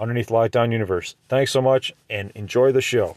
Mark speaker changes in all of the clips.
Speaker 1: underneath Lockdown Universe. Thanks so much and enjoy the show.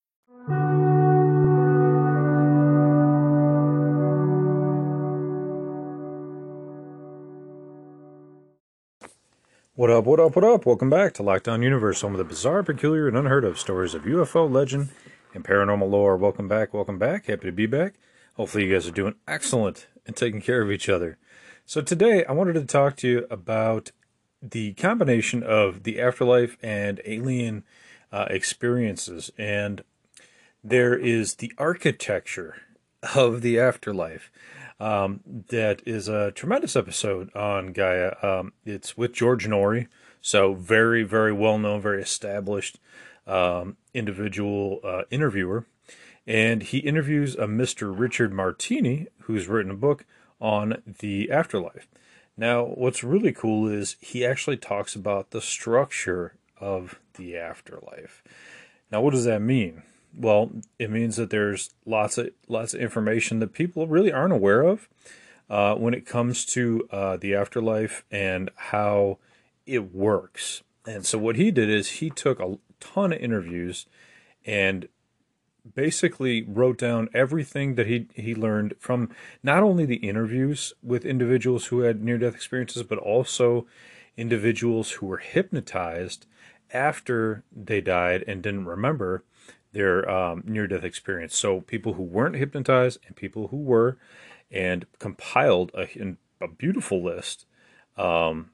Speaker 1: What up, what up, what up? Welcome back to Lockdown Universe, home of the bizarre, peculiar, and unheard of stories of UFO legend and paranormal lore. Welcome back, welcome back. Happy to be back. Hopefully, you guys are doing excellent and taking care of each other. So, today I wanted to talk to you about the combination of the afterlife and alien uh, experiences. And there is the architecture of the afterlife. Um, that is a tremendous episode on Gaia. Um, it's with George Noory, so very, very well known, very established um, individual uh, interviewer. And he interviews a Mr. Richard Martini, who's written a book on the afterlife. Now, what's really cool is he actually talks about the structure of the afterlife. Now, what does that mean? Well, it means that there's lots of lots of information that people really aren't aware of uh, when it comes to uh, the afterlife and how it works. And so what he did is he took a ton of interviews and basically wrote down everything that he he learned from not only the interviews with individuals who had near death experiences but also individuals who were hypnotized after they died and didn't remember their um, near death experience. So people who weren't hypnotized and people who were, and compiled a, a beautiful list um,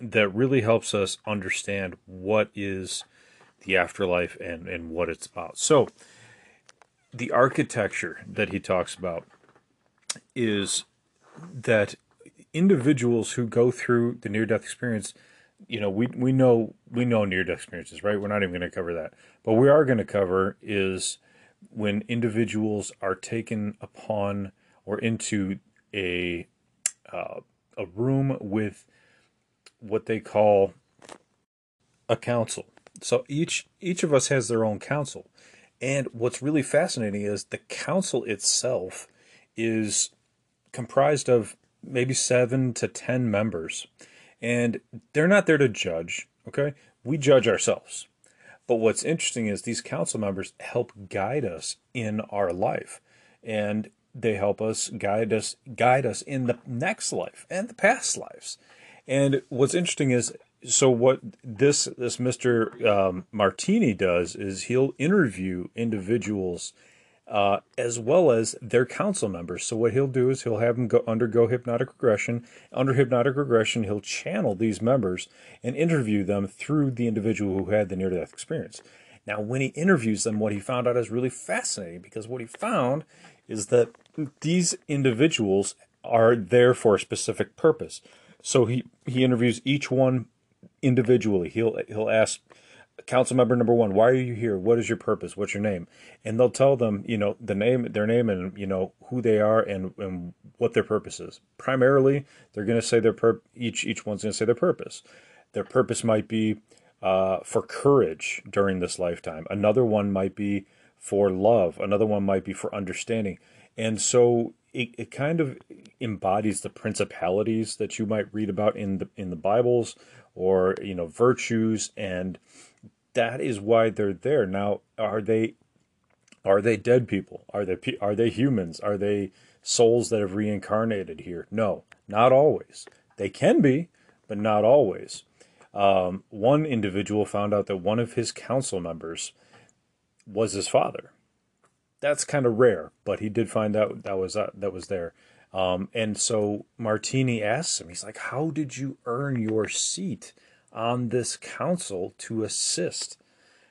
Speaker 1: that really helps us understand what is the afterlife and, and what it's about. So the architecture that he talks about is that individuals who go through the near death experience you know, we we know we know near death experiences, right? We're not even going to cover that, but we are going to cover is when individuals are taken upon or into a uh, a room with what they call a council. So each each of us has their own council, and what's really fascinating is the council itself is comprised of maybe seven to ten members and they're not there to judge, okay? We judge ourselves. But what's interesting is these council members help guide us in our life. And they help us guide us guide us in the next life and the past lives. And what's interesting is so what this this Mr. Um, Martini does is he'll interview individuals uh, as well as their council members. So what he'll do is he'll have them go undergo hypnotic regression. Under hypnotic regression, he'll channel these members and interview them through the individual who had the near-death experience. Now, when he interviews them, what he found out is really fascinating because what he found is that these individuals are there for a specific purpose. So he, he interviews each one individually. He'll he'll ask council member number one, why are you here? What is your purpose? What's your name? And they'll tell them, you know, the name, their name, and you know who they are and and what their purpose is. Primarily, they're going to say their pur- each each one's going to say their purpose. Their purpose might be uh, for courage during this lifetime. Another one might be for love. Another one might be for understanding. And so it, it kind of embodies the principalities that you might read about in the in the Bibles or you know virtues and that is why they're there. Now, are they are they dead people? Are they are they humans? Are they souls that have reincarnated here? No, not always. They can be, but not always. Um, one individual found out that one of his council members was his father. That's kind of rare, but he did find out that was uh, that was there. Um, and so Martini asks him, he's like, "How did you earn your seat on this council to assist?"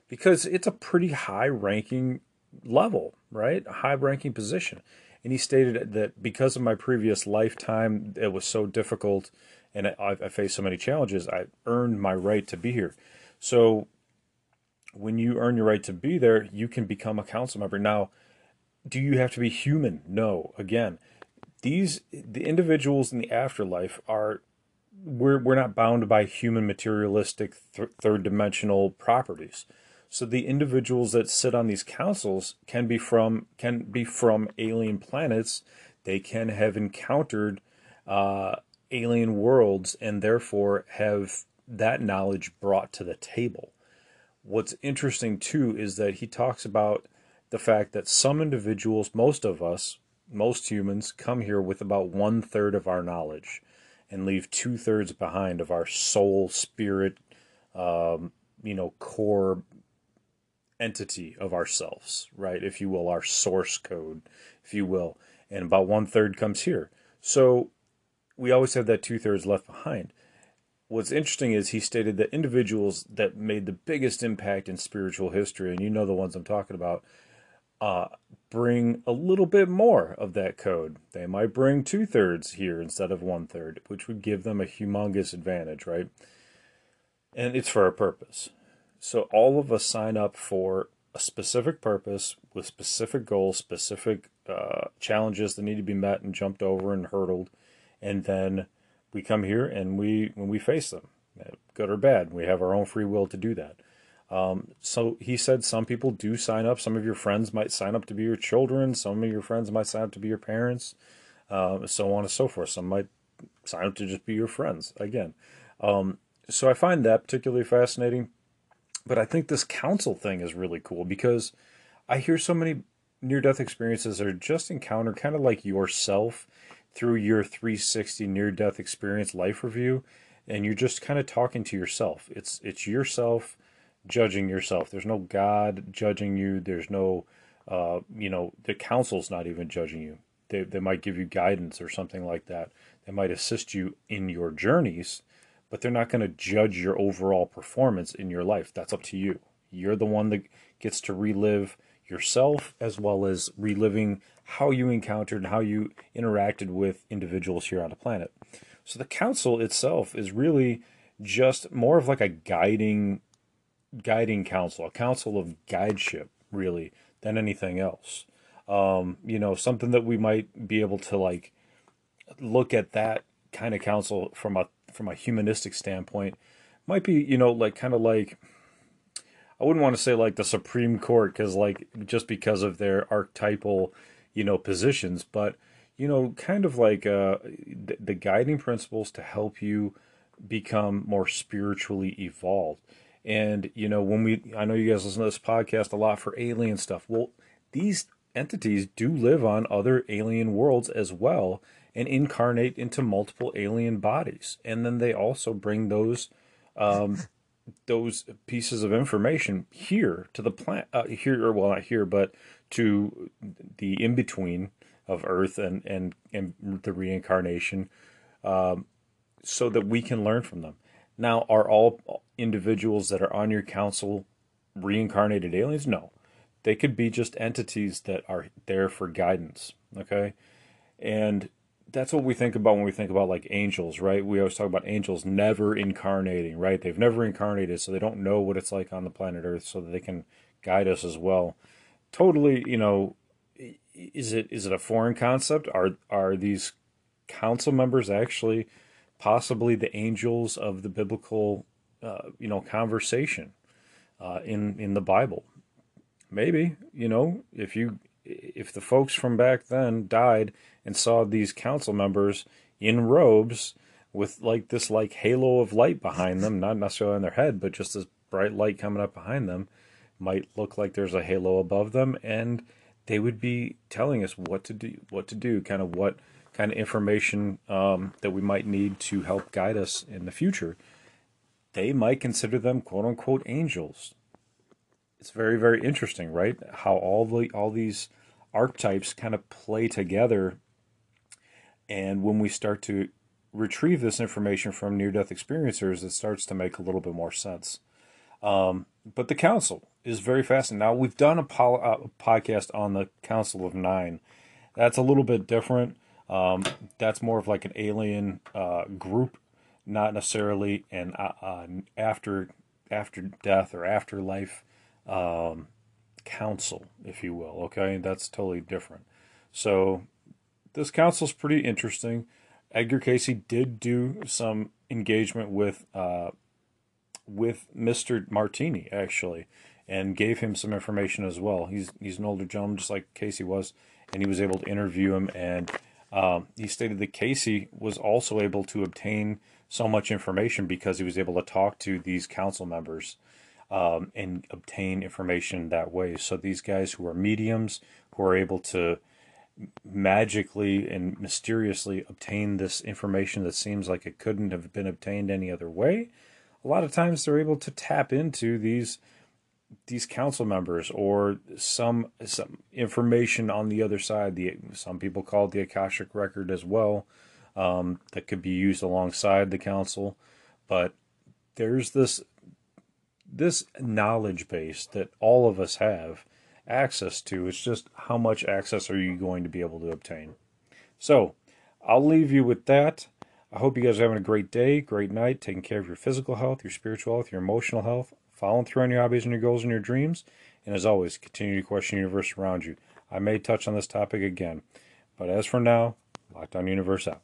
Speaker 1: Because it's a pretty high-ranking level, right? A high-ranking position. And he stated that because of my previous lifetime, it was so difficult, and I, I faced so many challenges. I earned my right to be here. So when you earn your right to be there, you can become a council member. Now, do you have to be human? No. Again, these the individuals in the afterlife are we're we're not bound by human materialistic th- third dimensional properties. So the individuals that sit on these councils can be from can be from alien planets. They can have encountered uh, alien worlds and therefore have that knowledge brought to the table. What's interesting too is that he talks about the fact that some individuals, most of us, most humans, come here with about one third of our knowledge and leave two thirds behind of our soul, spirit, um, you know, core entity of ourselves, right? If you will, our source code, if you will. And about one third comes here. So we always have that two thirds left behind. What's interesting is he stated that individuals that made the biggest impact in spiritual history, and you know the ones I'm talking about, uh, bring a little bit more of that code. They might bring two thirds here instead of one third, which would give them a humongous advantage, right? And it's for a purpose. So all of us sign up for a specific purpose with specific goals, specific uh, challenges that need to be met and jumped over and hurdled, and then we come here and we when we face them, good or bad, we have our own free will to do that. Um, so he said some people do sign up. Some of your friends might sign up to be your children. Some of your friends might sign up to be your parents, uh, so on and so forth. Some might sign up to just be your friends again. Um, so I find that particularly fascinating. But I think this council thing is really cool because I hear so many near death experiences are just encounter kind of like yourself through your 360 near death experience life review and you're just kind of talking to yourself. It's it's yourself judging yourself. There's no God judging you. There's no uh, you know, the council's not even judging you. They they might give you guidance or something like that. They might assist you in your journeys but they're not going to judge your overall performance in your life. That's up to you. You're the one that gets to relive yourself as well as reliving how you encountered and how you interacted with individuals here on the planet. So the council itself is really just more of like a guiding guiding council, a council of guideship really than anything else. Um, you know, something that we might be able to like look at that kind of council from a from a humanistic standpoint might be you know like kind of like I wouldn't want to say like the Supreme Court because like just because of their archetypal you know positions, but you know kind of like uh, the, the guiding principles to help you become more spiritually evolved. And you know when we I know you guys listen to this podcast a lot for alien stuff. Well, these entities do live on other alien worlds as well and incarnate into multiple alien bodies. And then they also bring those um, those pieces of information here to the planet, uh, here, or well, not here, but to the in between of Earth and, and, and the reincarnation, um, so that we can learn from them. Now, are all individuals that are on your council reincarnated aliens? No. They could be just entities that are there for guidance. Okay. And that's what we think about when we think about like angels, right? We always talk about angels never incarnating, right? They've never incarnated, so they don't know what it's like on the planet Earth, so that they can guide us as well. Totally, you know, is it is it a foreign concept? Are are these council members actually possibly the angels of the biblical, uh, you know, conversation uh, in in the Bible? Maybe, you know, if you if the folks from back then died and saw these council members in robes with like this like halo of light behind them, not necessarily on their head, but just this bright light coming up behind them, might look like there's a halo above them, and they would be telling us what to do, what to do, kind of what kind of information um, that we might need to help guide us in the future. they might consider them quote unquote angels. It's very, very interesting, right? How all the all these archetypes kind of play together. And when we start to retrieve this information from near death experiencers, it starts to make a little bit more sense. Um, but the council is very fascinating. Now, we've done a, a, podcast on the Council of Nine. That's a little bit different. Um, that's more of like an alien uh, group, not necessarily an uh, after after death or afterlife um, council, if you will. Okay, that's totally different. So this council is pretty interesting. Edgar Cayce did do some engagement with uh, with Mister Martini actually, and gave him some information as well. He's he's an older gentleman, just like Cayce was, and he was able to interview him. And um, he stated that Cayce was also able to obtain so much information because he was able to talk to these council members um, and obtain information that way. So these guys who are mediums, who are able to magically and mysteriously obtain this information that seems like it couldn't have been obtained any other way, a lot of times they're able to tap into these these council members or some some information on the other side. The some people call it the akashic record as well, um, that could be used alongside the council. But there's this this knowledge base that all of us have access to. It's just how much access are you going to be able to obtain? So I'll leave you with that. I hope you guys are having a great day, great night, taking care of your physical health, your spiritual health, your emotional health, following through on your hobbies and your goals and your dreams. And as always, continue to question the universe around you. I may touch on this topic again. But as for now, Lockdown Universe out.